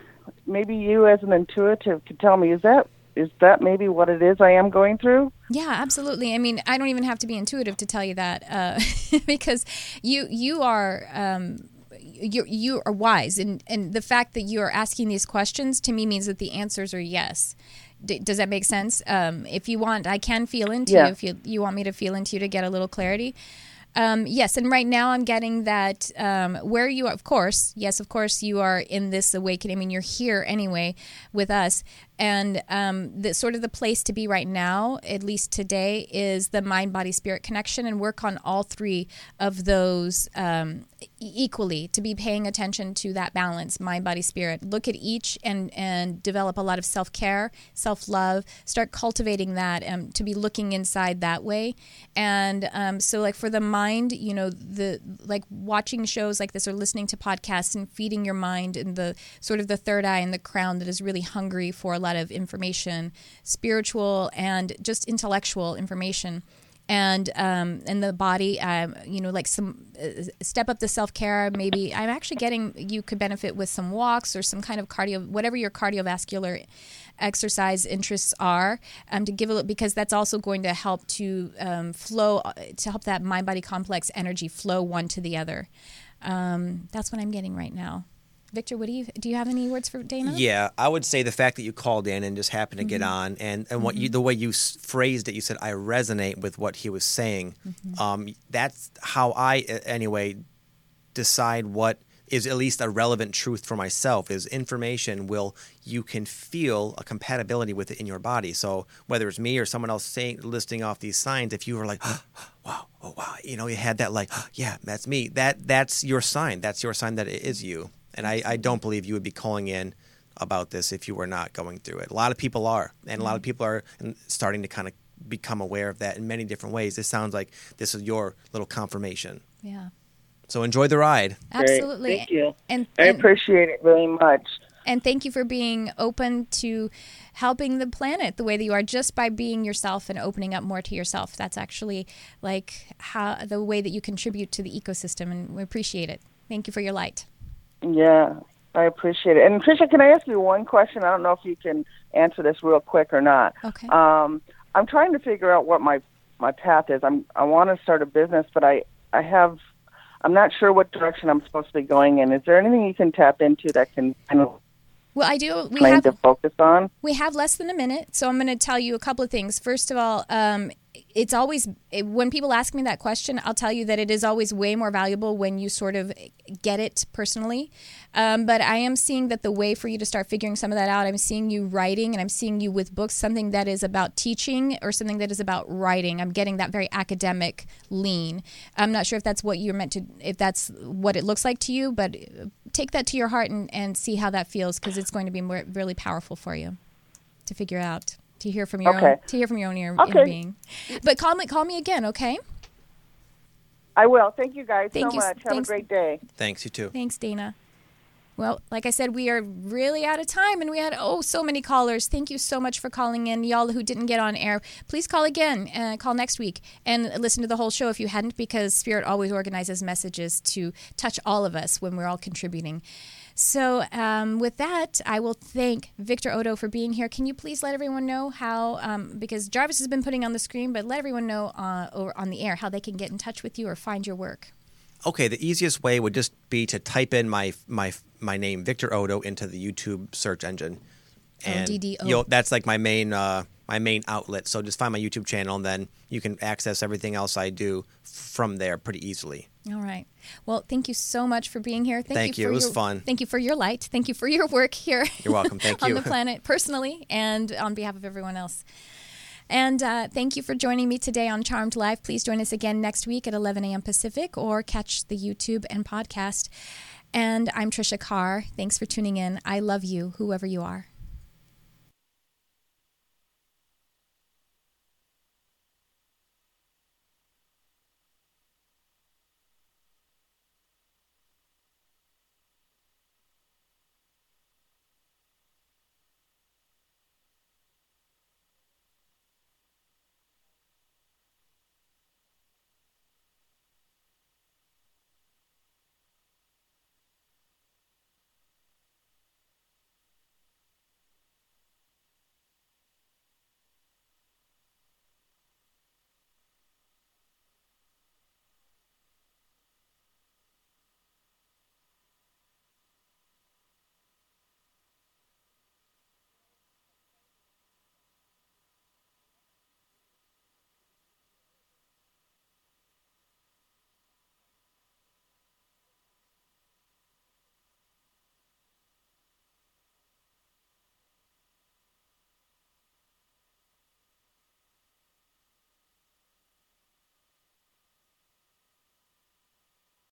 maybe you, as an intuitive, could tell me is that is that maybe what it is I am going through? Yeah, absolutely. I mean, I don't even have to be intuitive to tell you that, uh, because you you are um, you you are wise, and and the fact that you are asking these questions to me means that the answers are yes. D- does that make sense? Um, if you want, I can feel into Yeah. you. If you you want me to feel into you to get a little clarity. Um, yes, and right now I'm getting that um, where you are, of course, yes, of course, you are in this awakening. I mean, you're here anyway with us. And um, the sort of the place to be right now, at least today, is the mind body spirit connection and work on all three of those um, equally to be paying attention to that balance mind body spirit. Look at each and and develop a lot of self-care self-love start cultivating that um, to be looking inside that way. And um, so like for the mind you know the like watching shows like this or listening to podcasts and feeding your mind and the sort of the third eye and the crown that is really hungry for lot of information spiritual and just intellectual information and um, and the body, um, you know, like some uh, step up the self care. Maybe I'm actually getting you could benefit with some walks or some kind of cardio, whatever your cardiovascular exercise interests are, um, to give a look because that's also going to help to um, flow uh, to help that mind body complex energy flow one to the other. Um, that's what I'm getting right now. Victor, what do you do? You have any words for Dana? Yeah, I would say the fact that you called in and just happened to get mm-hmm. on, and, and what you mm-hmm. the way you s- phrased it, you said I resonate with what he was saying. Mm-hmm. Um, that's how I anyway decide what is at least a relevant truth for myself. Is information will you can feel a compatibility with it in your body. So whether it's me or someone else saying listing off these signs, if you were like, wow, oh wow, you know, you had that like, yeah, that's me. That that's your sign. That's your sign that it is you. And I, I don't believe you would be calling in about this if you were not going through it. A lot of people are, and a lot of mm-hmm. people are starting to kind of become aware of that in many different ways. This sounds like this is your little confirmation. Yeah, So enjoy the ride. absolutely. Thank you. And, I appreciate it very much. and thank you for being open to helping the planet the way that you are just by being yourself and opening up more to yourself that's actually like how the way that you contribute to the ecosystem and we appreciate it thank you for your light Yeah, I appreciate it. And Tricia, can I ask you one question? I don't know if you can answer this real quick or not. Okay. Um, I'm trying to figure out what my my path is. I'm I want to start a business, but I I have I'm not sure what direction I'm supposed to be going in. Is there anything you can tap into that can kind of Well, I do. We have to focus on? we have less than a minute, so I'm going to tell you a couple of things. First of all, um, it's always when people ask me that question, I'll tell you that it is always way more valuable when you sort of get it personally. Um, but I am seeing that the way for you to start figuring some of that out, I'm seeing you writing, and I'm seeing you with books, something that is about teaching or something that is about writing. I'm getting that very academic lean. I'm not sure if that's what you're meant to, if that's what it looks like to you, but take that to your heart and, and see how that feels because it's going to be more, really powerful for you to figure out to hear from your Okay. own to hear from your own inner, Okay. inner being. But call me call me again, okay? I will. Thank you guys Thank so you. much. Have a great day. Thanks, you too. Thanks, Dana. Well, like I said, we are really out of time and we had, oh, so many callers. Thank you so much for calling in. Y'all who didn't get on air, please call again. Uh, call next week and listen to the whole show if you hadn't, because Spirit always organizes messages to touch all of us when we're all contributing. So, um, with that, I will thank Victor Oddo for being here. Can you please let everyone know how, um, because Jarvis has been putting on the screen, but let everyone know uh, on the air how they can get in touch with you or find your work. Okay, the easiest way would just be to type in my my my name, Victor Oddo, into the YouTube search engine, and O-D-D-O. you'll, that's like my main uh, my main outlet. So just find my YouTube channel, and then you can access everything else I do from there pretty easily. All right. Well, thank you so much for being here. Thank, Thank you. It was your, fun. Thank you for your light. Thank you for your work here. You're welcome. Thank on you. the planet, personally, and on behalf of everyone else. And uh, thank you for joining me today on Charmed Life. Please join us again next week at 11 a.m. Pacific or catch the YouTube and podcast. And I'm Trisha Carr. Thanks for tuning in. I love you, whoever you are.